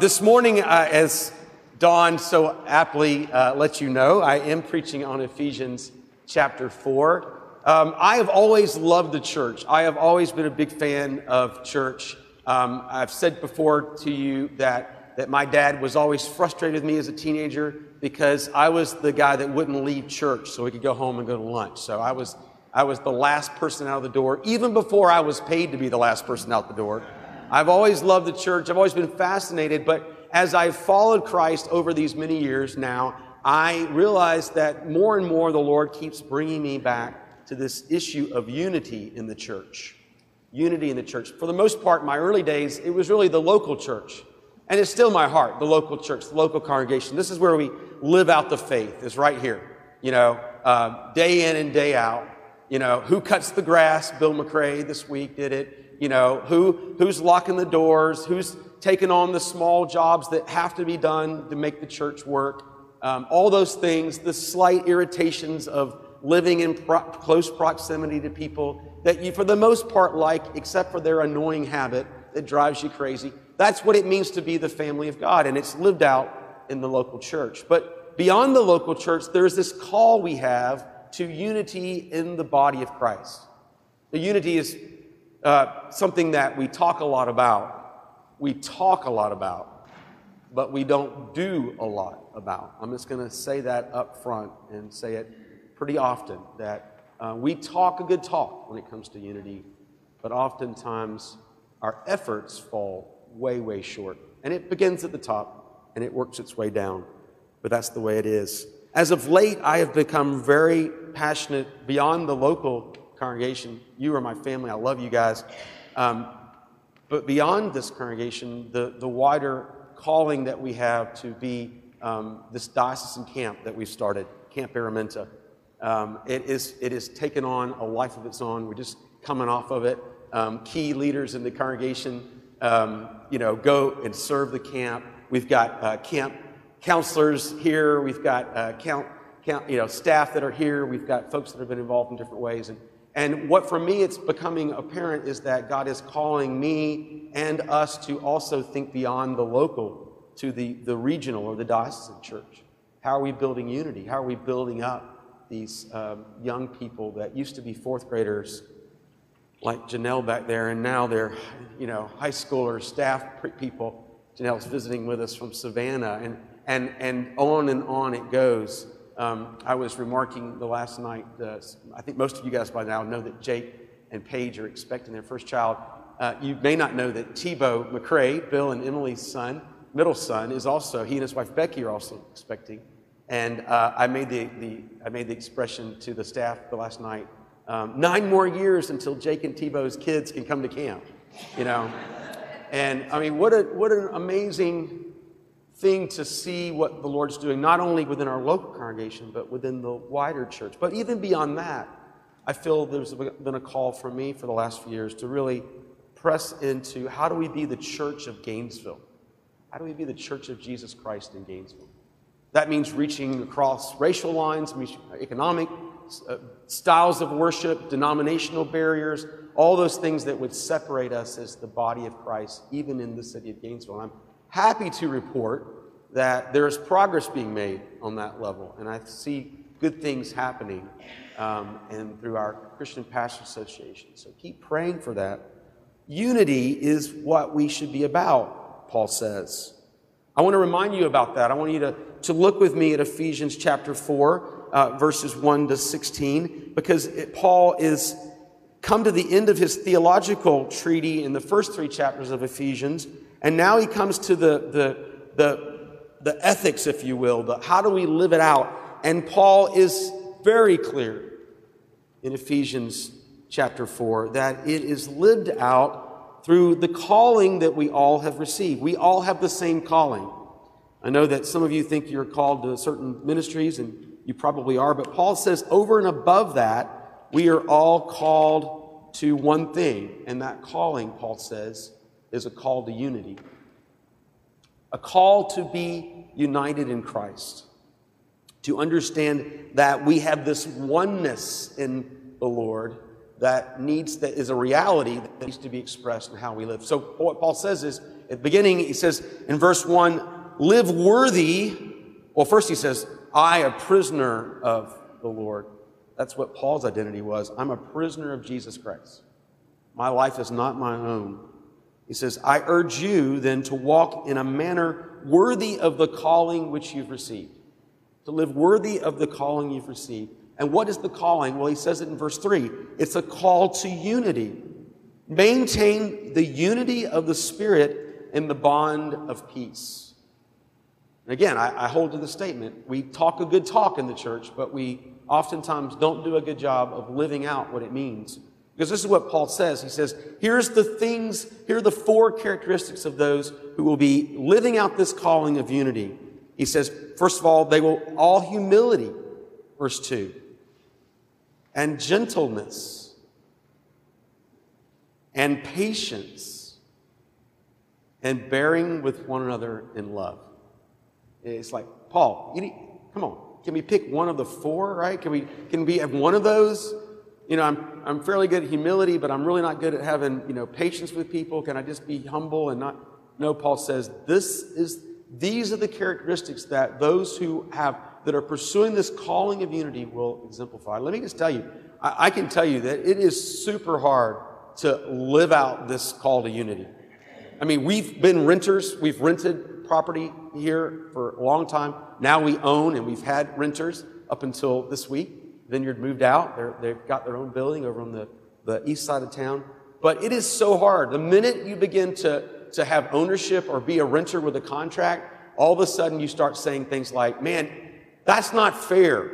This morning, uh, as Don so aptly uh, let you know, I am preaching on Ephesians chapter 4. Um, I have always loved the church. I have always been a big fan of church. Um, I've said before to you that, that my dad was always frustrated with me as a teenager because I was the guy that wouldn't leave church so we could go home and go to lunch. So I was, I was the last person out of the door, even before I was paid to be the last person out the door. I've always loved the church. I've always been fascinated, but as I've followed Christ over these many years now, I realize that more and more the Lord keeps bringing me back to this issue of unity in the church. Unity in the church. For the most part, my early days, it was really the local church. And it's still my heart, the local church, the local congregation. This is where we live out the faith, is right here. You know, uh, day in and day out. You know, who cuts the grass? Bill McRae this week did it you know, who, who's locking the doors, who's taking on the small jobs that have to be done to make the church work. Um, all those things, the slight irritations of living in pro- close proximity to people that you, for the most part, like, except for their annoying habit that drives you crazy. That's what it means to be the family of God, and it's lived out in the local church. But beyond the local church, there's this call we have to unity in the body of Christ. The unity is uh, something that we talk a lot about. We talk a lot about, but we don't do a lot about. I'm just going to say that up front and say it pretty often that uh, we talk a good talk when it comes to unity, but oftentimes our efforts fall way, way short. And it begins at the top and it works its way down. But that's the way it is. As of late, I have become very passionate beyond the local congregation. You are my family. I love you guys. Um, but beyond this congregation, the, the wider calling that we have to be um, this diocesan camp that we've started, Camp Araminta, um, it, is, it has taken on a life of its own. We're just coming off of it. Um, key leaders in the congregation, um, you know, go and serve the camp. We've got uh, camp counselors here. We've got uh, count, count, you know, staff that are here. We've got folks that have been involved in different ways. And and what for me it's becoming apparent is that God is calling me and us to also think beyond the local to the, the regional or the diocesan church. How are we building unity? How are we building up these um, young people that used to be fourth graders like Janelle back there, and now they're, you know, high schoolers, staff people. Janelle's visiting with us from Savannah, and, and, and on and on it goes. Um, I was remarking the last night, uh, I think most of you guys by now know that Jake and Paige are expecting their first child. Uh, you may not know that Tebow McRae, Bill and Emily's son, middle son, is also, he and his wife Becky are also expecting. And uh, I, made the, the, I made the expression to the staff the last night um, nine more years until Jake and Tebow's kids can come to camp, you know. And I mean, what, a, what an amazing thing to see what the Lord's doing, not only within our local congregation, but within the wider church. But even beyond that, I feel there's been a call for me for the last few years to really press into how do we be the church of Gainesville? How do we be the church of Jesus Christ in Gainesville? That means reaching across racial lines, economic uh, styles of worship, denominational barriers, all those things that would separate us as the body of Christ, even in the city of Gainesville. I'm happy to report that there is progress being made on that level, and I see good things happening um, and through our Christian Pastor Association. So keep praying for that. Unity is what we should be about, Paul says. I want to remind you about that. I want you to, to look with me at Ephesians chapter 4, uh, verses 1 to 16, because it, Paul is come to the end of his theological treaty in the first three chapters of Ephesians and now he comes to the, the, the, the ethics, if you will, the how do we live it out? And Paul is very clear in Ephesians chapter 4 that it is lived out through the calling that we all have received. We all have the same calling. I know that some of you think you're called to certain ministries, and you probably are, but Paul says over and above that, we are all called to one thing. And that calling, Paul says, is a call to unity, a call to be united in Christ, to understand that we have this oneness in the Lord that needs that is a reality that needs to be expressed in how we live. So what Paul says is at the beginning, he says in verse 1, live worthy. Well, first he says, I, a prisoner of the Lord. That's what Paul's identity was. I'm a prisoner of Jesus Christ. My life is not my own. He says, I urge you then to walk in a manner worthy of the calling which you've received. To live worthy of the calling you've received. And what is the calling? Well, he says it in verse 3 it's a call to unity. Maintain the unity of the Spirit in the bond of peace. And again, I, I hold to the statement we talk a good talk in the church, but we oftentimes don't do a good job of living out what it means. Because this is what Paul says. He says, here's the things, here are the four characteristics of those who will be living out this calling of unity. He says, first of all, they will all humility, verse 2 and gentleness and patience and bearing with one another in love. It's like, Paul, you need, come on. Can we pick one of the four, right? Can we, can we have one of those? You know, I'm, I'm fairly good at humility, but I'm really not good at having, you know, patience with people. Can I just be humble and not? No, Paul says, this is, these are the characteristics that those who have that are pursuing this calling of unity will exemplify. Let me just tell you, I, I can tell you that it is super hard to live out this call to unity. I mean, we've been renters, we've rented property here for a long time. Now we own and we've had renters up until this week. Vineyard moved out. they have got their own building over on the, the east side of town. But it is so hard. The minute you begin to, to have ownership or be a renter with a contract, all of a sudden you start saying things like, man, that's not fair.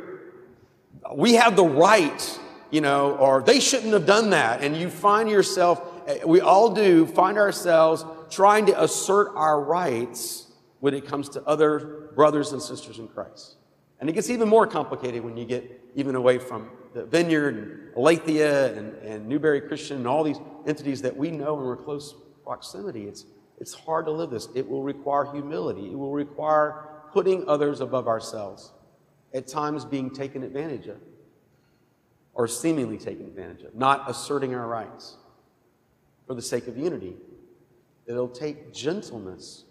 We have the right, you know, or they shouldn't have done that. And you find yourself, eh, we all do, find ourselves trying to assert our rights when it comes to other brothers and sisters in Christ. And it gets even more complicated when you get even away from the Vineyard and Aletheia and, and Newberry Christian and all these entities that we know and we're close proximity. It's, it's hard to live this. It will require humility. It will require putting others above ourselves at times being taken advantage of or seemingly taken advantage of, not asserting our rights for the sake of unity. It'll take gentleness.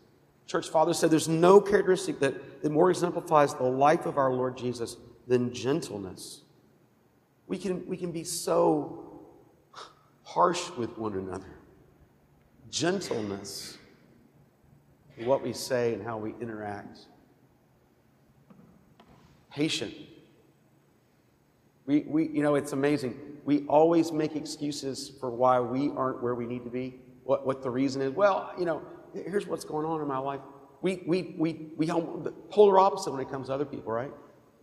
Church father said there's no characteristic that, that more exemplifies the life of our Lord Jesus than gentleness. We can, we can be so harsh with one another. Gentleness, what we say and how we interact patient. We, we, you know, it's amazing. We always make excuses for why we aren't where we need to be, what, what the reason is. Well, you know, here's what's going on in my life. We, we, we, we the polar opposite when it comes to other people, right?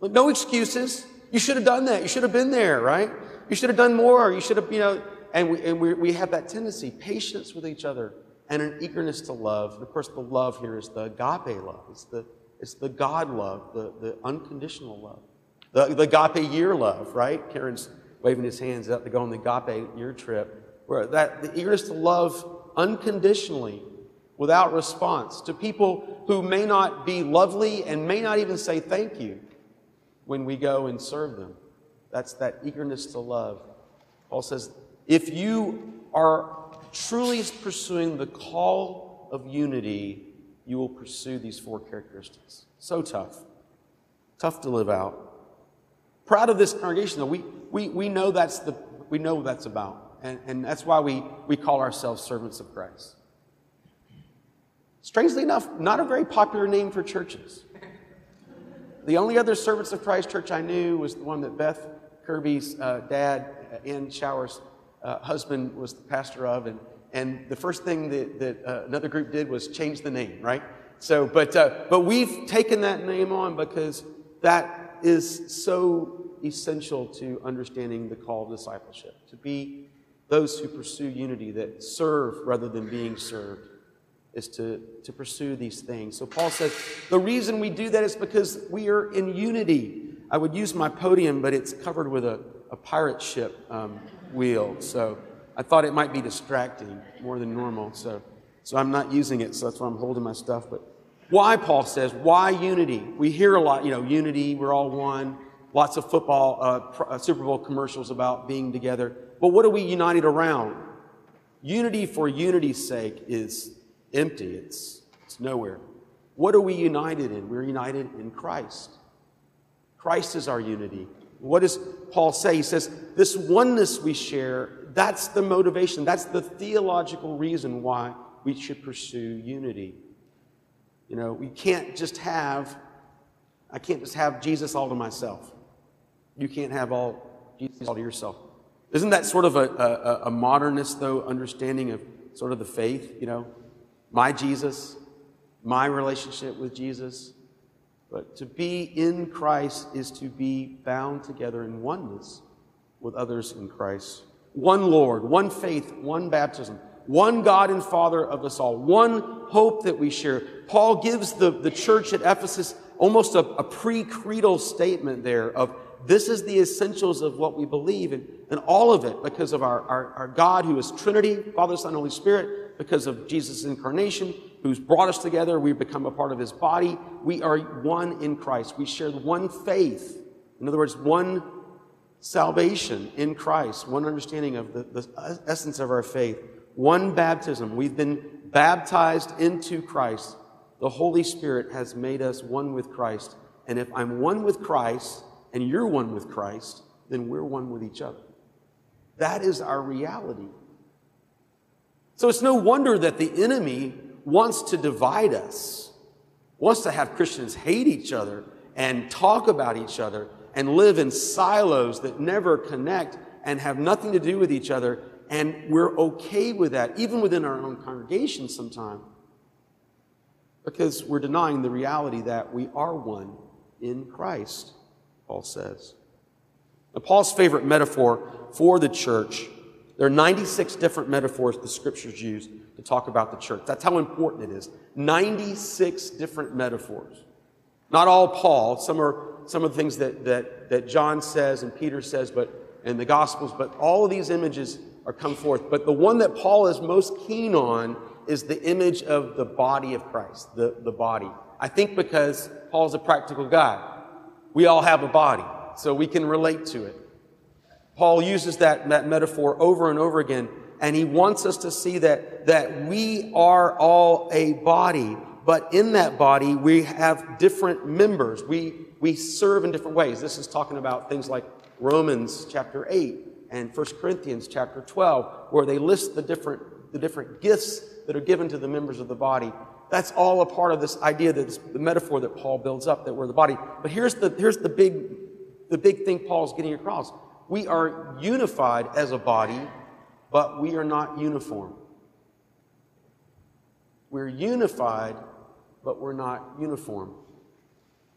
Like, no excuses. You should have done that. You should have been there, right? You should have done more. You should have, you know, and we, and we, we have that tendency, patience with each other and an eagerness to love. And of course, the love here is the agape love. It's the, it's the God love, the, the unconditional love. The, the agape year love, right? Karen's waving his hands up to go on the agape year trip. Where that the eagerness to love unconditionally without response to people who may not be lovely and may not even say thank you when we go and serve them. That's that eagerness to love. Paul says, if you are truly pursuing the call of unity, you will pursue these four characteristics. So tough. Tough to live out. Proud of this congregation, though. We, we, we know that's the we know that's about. And, and that's why we, we call ourselves servants of Christ. Strangely enough, not a very popular name for churches. The only other Servants of Christ church I knew was the one that Beth Kirby's uh, dad, uh, Ann Shower's uh, husband, was the pastor of. And and the first thing that, that uh, another group did was change the name, right? So, but, uh, but we've taken that name on because that is so essential to understanding the call of discipleship, to be those who pursue unity, that serve rather than being served, is to, to pursue these things. So Paul says the reason we do that is because we are in unity. I would use my podium, but it's covered with a, a pirate ship um, wheel. So I thought it might be distracting more than normal, so, so I'm not using it, so that's why I'm holding my stuff. But why, Paul says, why unity? We hear a lot, you know, unity, we're all one. Lots of football, uh, uh, Super Bowl commercials about being together. But what are we united around? Unity for unity's sake is, empty, it's, it's nowhere. What are we united in? We're united in Christ. Christ is our unity. What does Paul say? He says, This oneness we share, that's the motivation, that's the theological reason why we should pursue unity. You know, we can't just have, I can't just have Jesus all to myself. You can't have all Jesus all to yourself. Isn't that sort of a, a, a modernist, though, understanding of sort of the faith? You know, my Jesus, my relationship with Jesus. But to be in Christ is to be bound together in oneness with others in Christ. One Lord, one faith, one baptism, one God and Father of us all, one hope that we share. Paul gives the, the church at Ephesus almost a, a pre creedal statement there of this is the essentials of what we believe, and, and all of it because of our, our, our God who is Trinity, Father, Son, Holy Spirit, because of Jesus' incarnation, who's brought us together. We've become a part of his body. We are one in Christ. We share one faith. In other words, one salvation in Christ, one understanding of the, the essence of our faith, one baptism. We've been baptized into Christ. The Holy Spirit has made us one with Christ. And if I'm one with Christ and you're one with Christ, then we're one with each other. That is our reality. So it's no wonder that the enemy wants to divide us, wants to have Christians hate each other and talk about each other and live in silos that never connect and have nothing to do with each other. And we're okay with that, even within our own congregation sometimes, because we're denying the reality that we are one in Christ, Paul says. Now, Paul's favorite metaphor for the church, there are 96 different metaphors the scriptures use to talk about the church. That's how important it is. 96 different metaphors. Not all Paul, some are some of the things that, that, that John says and Peter says, but in the Gospels, but all of these images are come forth. But the one that Paul is most keen on is the image of the body of Christ, the, the body. I think because Paul's a practical guy. We all have a body, so we can relate to it. Paul uses that, that metaphor over and over again and he wants us to see that, that we are all a body, but in that body, we have different members. We, we serve in different ways. This is talking about things like Romans chapter 8 and 1 Corinthians chapter 12, where they list the different, the different gifts that are given to the members of the body. That's all a part of this idea that the metaphor that Paul builds up that we're the body. But here's the, here's the big, the big thing Paul's getting across. We are unified as a body but we are not uniform. We're unified, but we're not uniform.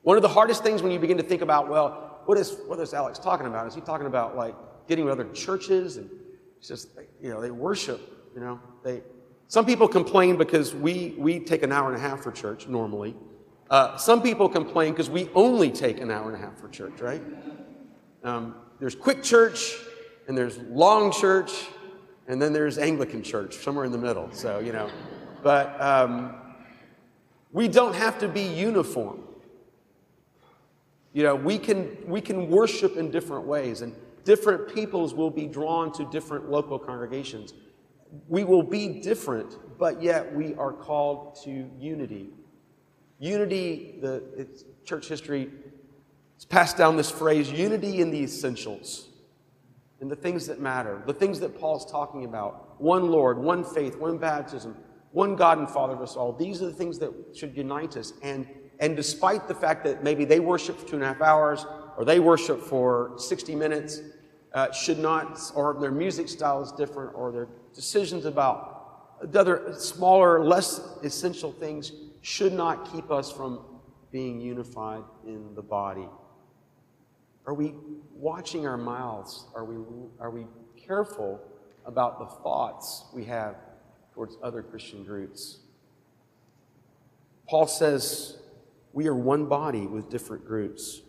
One of the hardest things when you begin to think about, well, what is, what is Alex talking about? Is he talking about like getting with other churches and it's just, you know, they worship, you know, they, some people complain because we, we take an hour and a half for church normally. Uh, some people complain because we only take an hour and a half for church, right? Um, there's quick church and there's long church and then there's Anglican Church somewhere in the middle. So, you know, but um, we don't have to be uniform. You know, we can, we can worship in different ways, and different peoples will be drawn to different local congregations. We will be different, but yet we are called to unity. Unity, the church history, it's passed down this phrase unity in the essentials in the things that matter, the things that Paul's talking about one Lord, one faith, one baptism, one God and Father of us all. These are the things that should unite us. And, and despite the fact that maybe they worship for two and a half hours or they worship for 60 minutes, uh, should not, or their music style is different, or their decisions about other smaller, less essential things should not keep us from being unified in the body. Are we watching our mouths? Are we, are we careful about the thoughts we have towards other Christian groups? Paul says we are one body with different groups.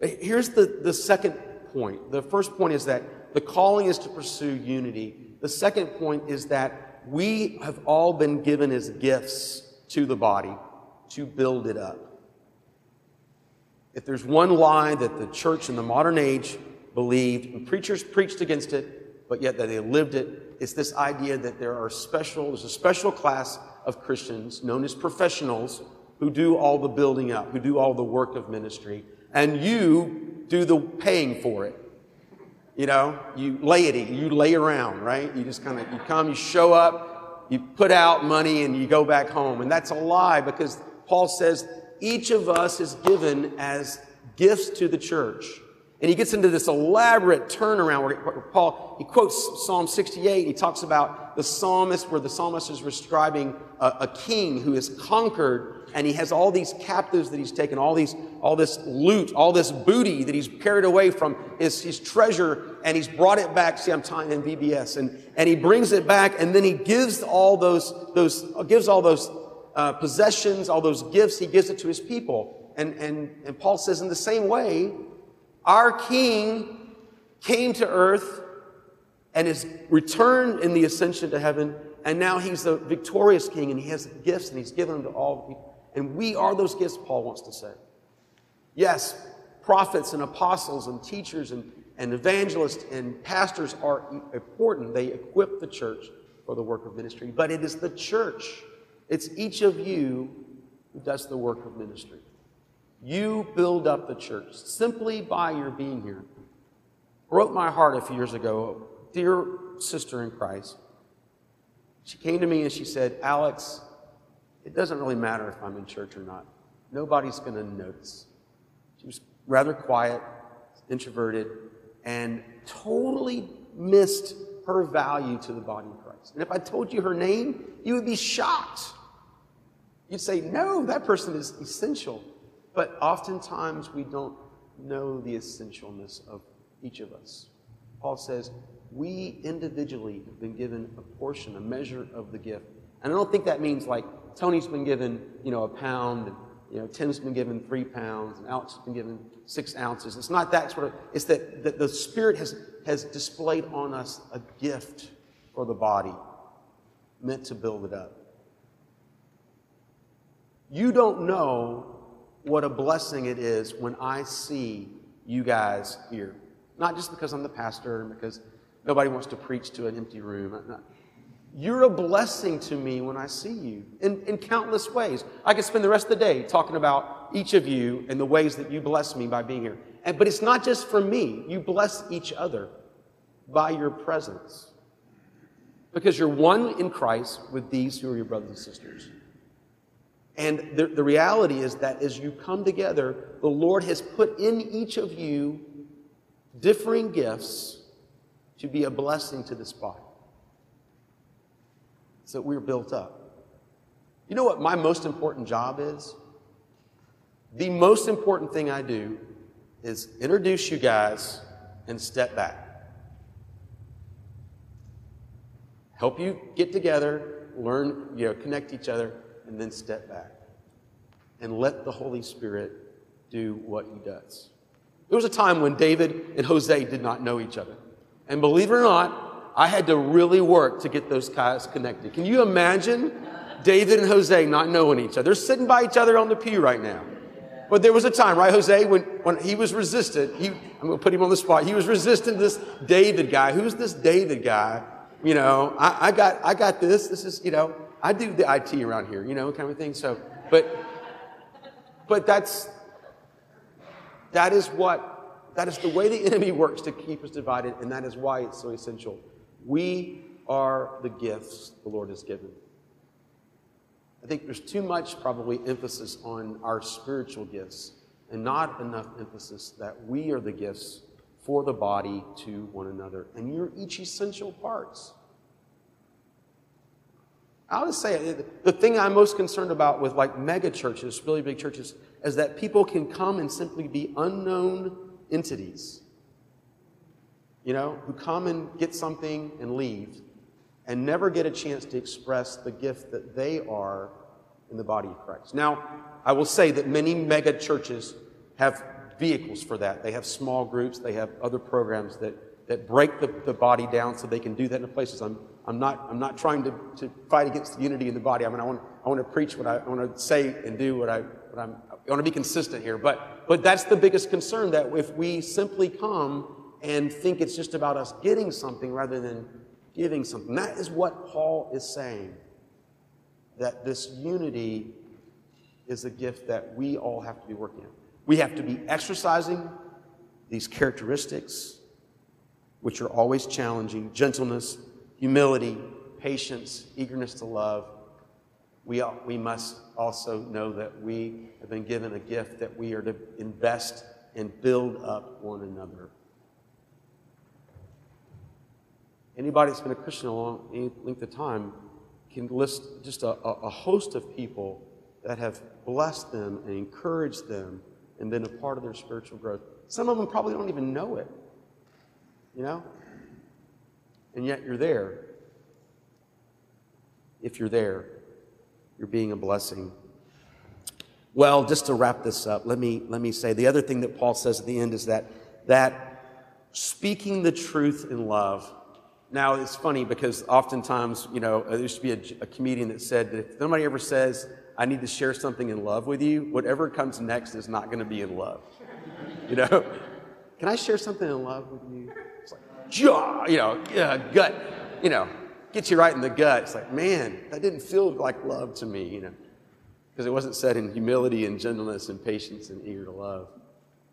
Here's the, the second point. The first point is that the calling is to pursue unity. The second point is that we have all been given as gifts to the body to build it up. If there's one lie that the church in the modern age believed, and preachers preached against it, but yet that they lived it, it's this idea that there are special, there's a special class of Christians known as professionals who do all the building up, who do all the work of ministry, and you do the paying for it. You know, you laity, you lay around, right? You just kind of, you come, you show up, you put out money, and you go back home. And that's a lie because Paul says each of us is given as gifts to the church. And he gets into this elaborate turnaround where Paul, he quotes Psalm 68. He talks about the psalmist, where the psalmist is describing a, a, king who is conquered and he has all these captives that he's taken, all these, all this loot, all this booty that he's carried away from his, his treasure and he's brought it back. See, I'm tying in VBS and, and he brings it back and then he gives all those, those, gives all those uh, possessions, all those gifts, he gives it to his people. And, and, and Paul says in the same way, our King came to earth and is returned in the ascension to heaven, and now he's the victorious King, and he has gifts, and he's given them to all people. And we are those gifts, Paul wants to say. Yes, prophets and apostles and teachers and, and evangelists and pastors are important. They equip the church for the work of ministry, but it is the church, it's each of you who does the work of ministry. You build up the church simply by your being here. Broke my heart a few years ago, dear sister in Christ. She came to me and she said, Alex, it doesn't really matter if I'm in church or not. Nobody's going to notice. She was rather quiet, introverted, and totally missed her value to the body of Christ. And if I told you her name, you would be shocked. You'd say, No, that person is essential. But oftentimes we don't know the essentialness of each of us. Paul says, we individually have been given a portion, a measure of the gift. And I don't think that means like Tony's been given, you know, a pound, and, you know, Tim's been given three pounds, and Alex has been given six ounces. It's not that sort of, it's that, that the Spirit has, has displayed on us a gift for the body, meant to build it up. You don't know what a blessing it is when I see you guys here. Not just because I'm the pastor and because nobody wants to preach to an empty room. You're a blessing to me when I see you in, in countless ways. I could spend the rest of the day talking about each of you and the ways that you bless me by being here. And, but it's not just for me. You bless each other by your presence. Because you're one in Christ with these who are your brothers and sisters. And the, the reality is that as you come together, the Lord has put in each of you differing gifts to be a blessing to this body. So we're built up. You know what my most important job is? The most important thing I do is introduce you guys and step back. Help you get together, learn, you know, connect each other, and then step back and let the Holy Spirit do what he does. There was a time when David and Jose did not know each other. And believe it or not, I had to really work to get those guys connected. Can you imagine David and Jose not knowing each other? They're sitting by each other on the pew right now. But there was a time, right, Jose, when, when he was resistant. He, I'm going to put him on the spot. He was resistant to this David guy. Who's this David guy? You know, I, I got, I got this. This is, you know, I do the IT around here, you know, kind of thing. So, but, but that's, that is what, that is the way the enemy works to keep us divided, and that is why it's so essential. We are the gifts the Lord has given. I think there's too much probably emphasis on our spiritual gifts and not enough emphasis that we are the gifts for the body to one another. And you're each essential parts. I'll just say the thing I'm most concerned about with like mega churches, really big churches, is that people can come and simply be unknown entities, you know, who come and get something and leave and never get a chance to express the gift that they are in the body of Christ. Now, I will say that many mega churches have vehicles for that. They have small groups, they have other programs that, that break the, the body down so they can do that in places. I'm I'm not, I'm not trying to, to fight against the unity in the body. I mean, I want, I want to preach what I, I want to say and do what, I, what I'm, I want to be consistent here. But, but that's the biggest concern that if we simply come and think it's just about us getting something rather than giving something, that is what Paul is saying. that this unity is a gift that we all have to be working on. We have to be exercising these characteristics, which are always challenging gentleness, humility, patience, eagerness to love. We, we must also know that we have been given a gift that we are to invest and build up one another. Anybody that's been a Christian a long any length of time can list just a, a host of people that have blessed them and encouraged them and been a part of their spiritual growth. Some of them probably don't even know it, you know? And yet you're there. If you're there, you're being a blessing. Well, just to wrap this up, let me, let me say the other thing that Paul says at the end is that, that speaking the truth in love now, it's funny because oftentimes, you know, there used to be a, a, comedian that said that if nobody ever says, I need to share something in love with you, whatever comes next is not going to be in love. You know? Can I share something in love with you? Jaw, you know, yeah, gut, you know, gets you right in the gut. It's like, man, that didn't feel like love to me, you know, because it wasn't said in humility and gentleness and patience and eager to love.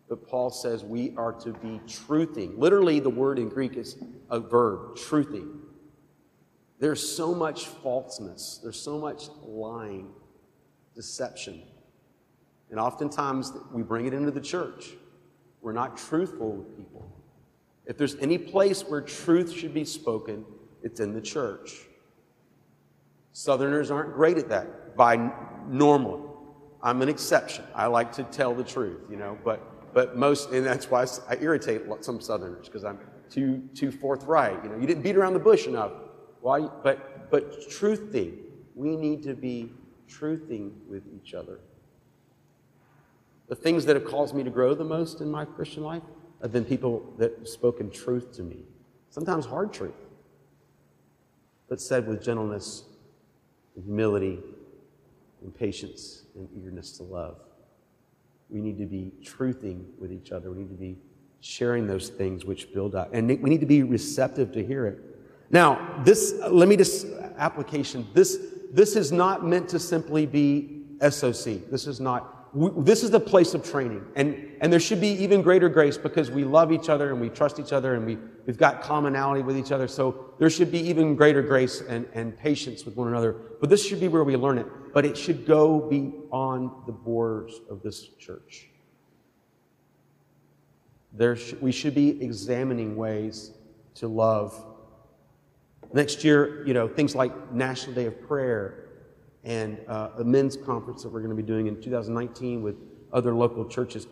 But Paul says we are to be truthing. Literally, the word in Greek is a verb, truthing. There's so much falseness, there's so much lying, deception. And oftentimes we bring it into the church. We're not truthful with people. If there's any place where truth should be spoken, it's in the church. Southerners aren't great at that by normal. I'm an exception. I like to tell the truth, you know, but but most, and that's why I irritate some Southerners because I'm too too forthright. You know, you didn't beat around the bush enough. Why? But but truthing, we need to be truthing with each other. The things that have caused me to grow the most in my Christian life have been people that have spoken truth to me. Sometimes hard truth, but said with gentleness and humility and patience and eagerness to love. We need to be truthing with each other. We need to be sharing those things which build up. And we need to be receptive to hear it. Now, this, let me just, application, this, this is not meant to simply be SOC. This is not, this is the place of training. And, and there should be even greater grace because we love each other and we trust each other and we, we've got commonality with each other. So there should be even greater grace and, and patience with one another. But this should be where we learn it. But it should go beyond the borders of this church. There sh- we should be examining ways to love. Next year, you know, things like National Day of Prayer and uh, a men's conference that we're going to be doing in 2019 with other local churches.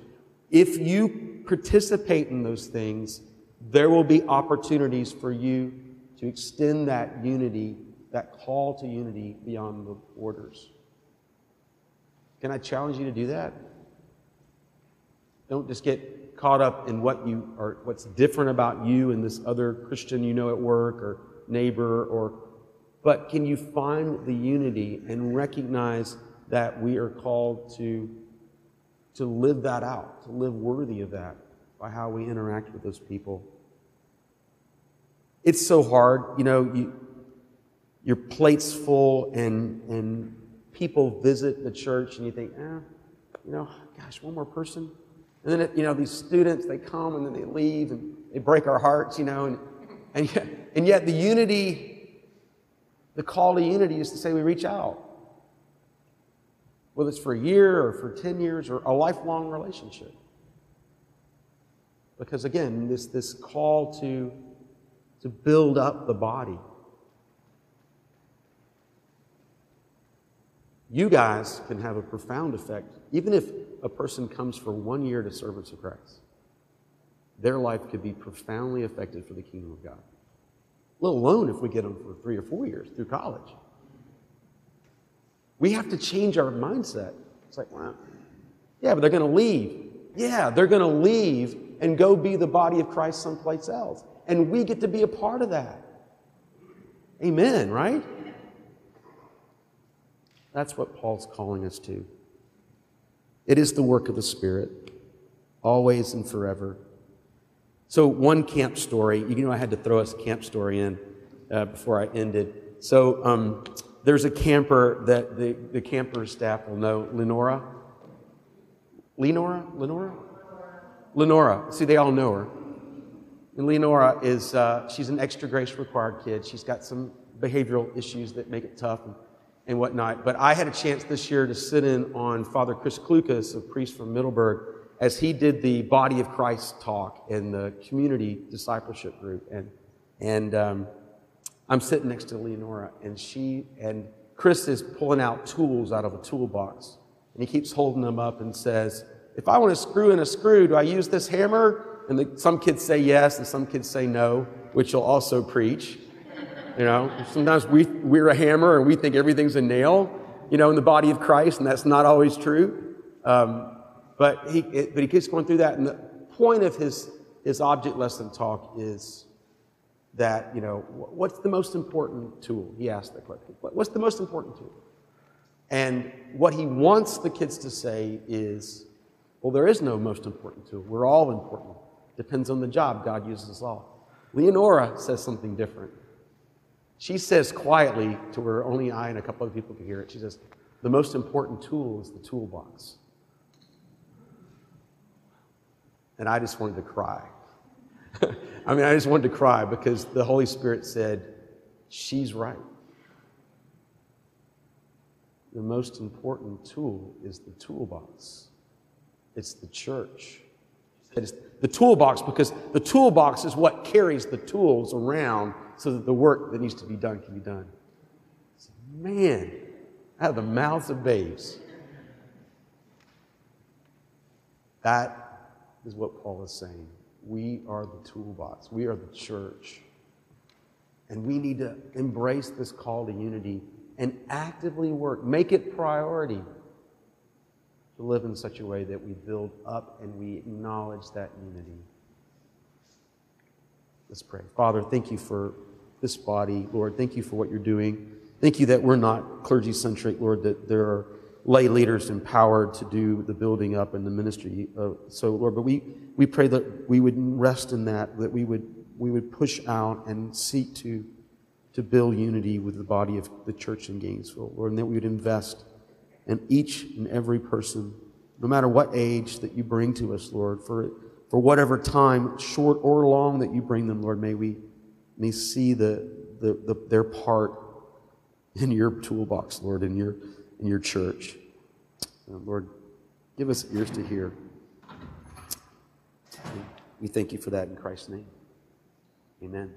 If you participate in those things, there will be opportunities for you to extend that unity, that call to unity beyond the borders. Can I challenge you to do that? Don't just get caught up in what you are, what's different about you and this other Christian you know at work or neighbor or but can you find the unity and recognize that we are called to, to live that out, to live worthy of that by how we interact with those people? It's so hard, you know, you, your plate's full and, and people visit the church and you think, eh, you know, gosh, one more person. And then, you know, these students, they come and then they leave and they break our hearts, you know, and, and, yet, and yet the unity the call to unity is to say we reach out. Whether it's for a year or for 10 years or a lifelong relationship. Because again, this, this call to, to build up the body. You guys can have a profound effect, even if a person comes for one year to Servants of Christ. Their life could be profoundly affected for the kingdom of God let alone if we get them for three or four years through college. We have to change our mindset. It's like, wow, yeah, but they're going to leave. Yeah, they're going to leave and go be the body of Christ someplace else. And we get to be a part of that. Amen, right? That's what Paul's calling us to. It is the work of the Spirit, always and forever. So, one camp story, you know, I had to throw us a camp story in uh, before I ended. So, um, there's a camper that the, the camper staff will know, Lenora. Lenora? Lenora? Lenora. See, they all know her. And Lenora is, uh, she's an extra grace required kid. She's got some behavioral issues that make it tough and, and whatnot. But I had a chance this year to sit in on Father Chris Klukas, a priest from Middleburg, as he did the Body of Christ talk in the community discipleship group. And, and um, I'm sitting next to Leonora, and she and Chris is pulling out tools out of a toolbox. And he keeps holding them up and says, If I want to screw in a screw, do I use this hammer? And the, some kids say yes, and some kids say no, which you'll also preach. You know, sometimes we, we're a hammer and we think everything's a nail, you know, in the body of Christ, and that's not always true. Um, but, he, it, but he keeps going through that. And the point of his, his object lesson talk is that, you know, what's the most important tool? He asked the question. What's the most important tool? And what he wants the kids to say is, well, there is no most important tool. We're all important. Depends on the job. God uses us all. Leonora says something different. She says quietly to where only I and a couple of people can hear it, she says, the most important tool is the toolbox. And I just wanted to cry. I mean, I just wanted to cry because the Holy Spirit said, She's right. The most important tool is the toolbox, it's the church. It's the toolbox because the toolbox is what carries the tools around so that the work that needs to be done can be done. Man, out of the mouths of babes. That is what Paul is saying. We are the toolbox, we are the church. And we need to embrace this call to unity and actively work, make it priority to live in such a way that we build up and we acknowledge that unity. Let's pray. Father, thank you for this body. Lord, thank you for what you're doing. Thank you that we're not clergy centric, Lord, that there are lay leaders empowered to do the building up and the ministry. Uh, so, Lord, but we, we pray that we would rest in that, that we would, we would push out and seek to, to build unity with the body of the church in Gainesville, Lord, and that we would invest in each and every person, no matter what age that you bring to us, Lord, for, for whatever time, short or long, that you bring them, Lord, may we may see the, the, the, their part in your toolbox, Lord, in your, in your church. Uh, Lord, give us ears to hear. We thank you for that in Christ's name. Amen.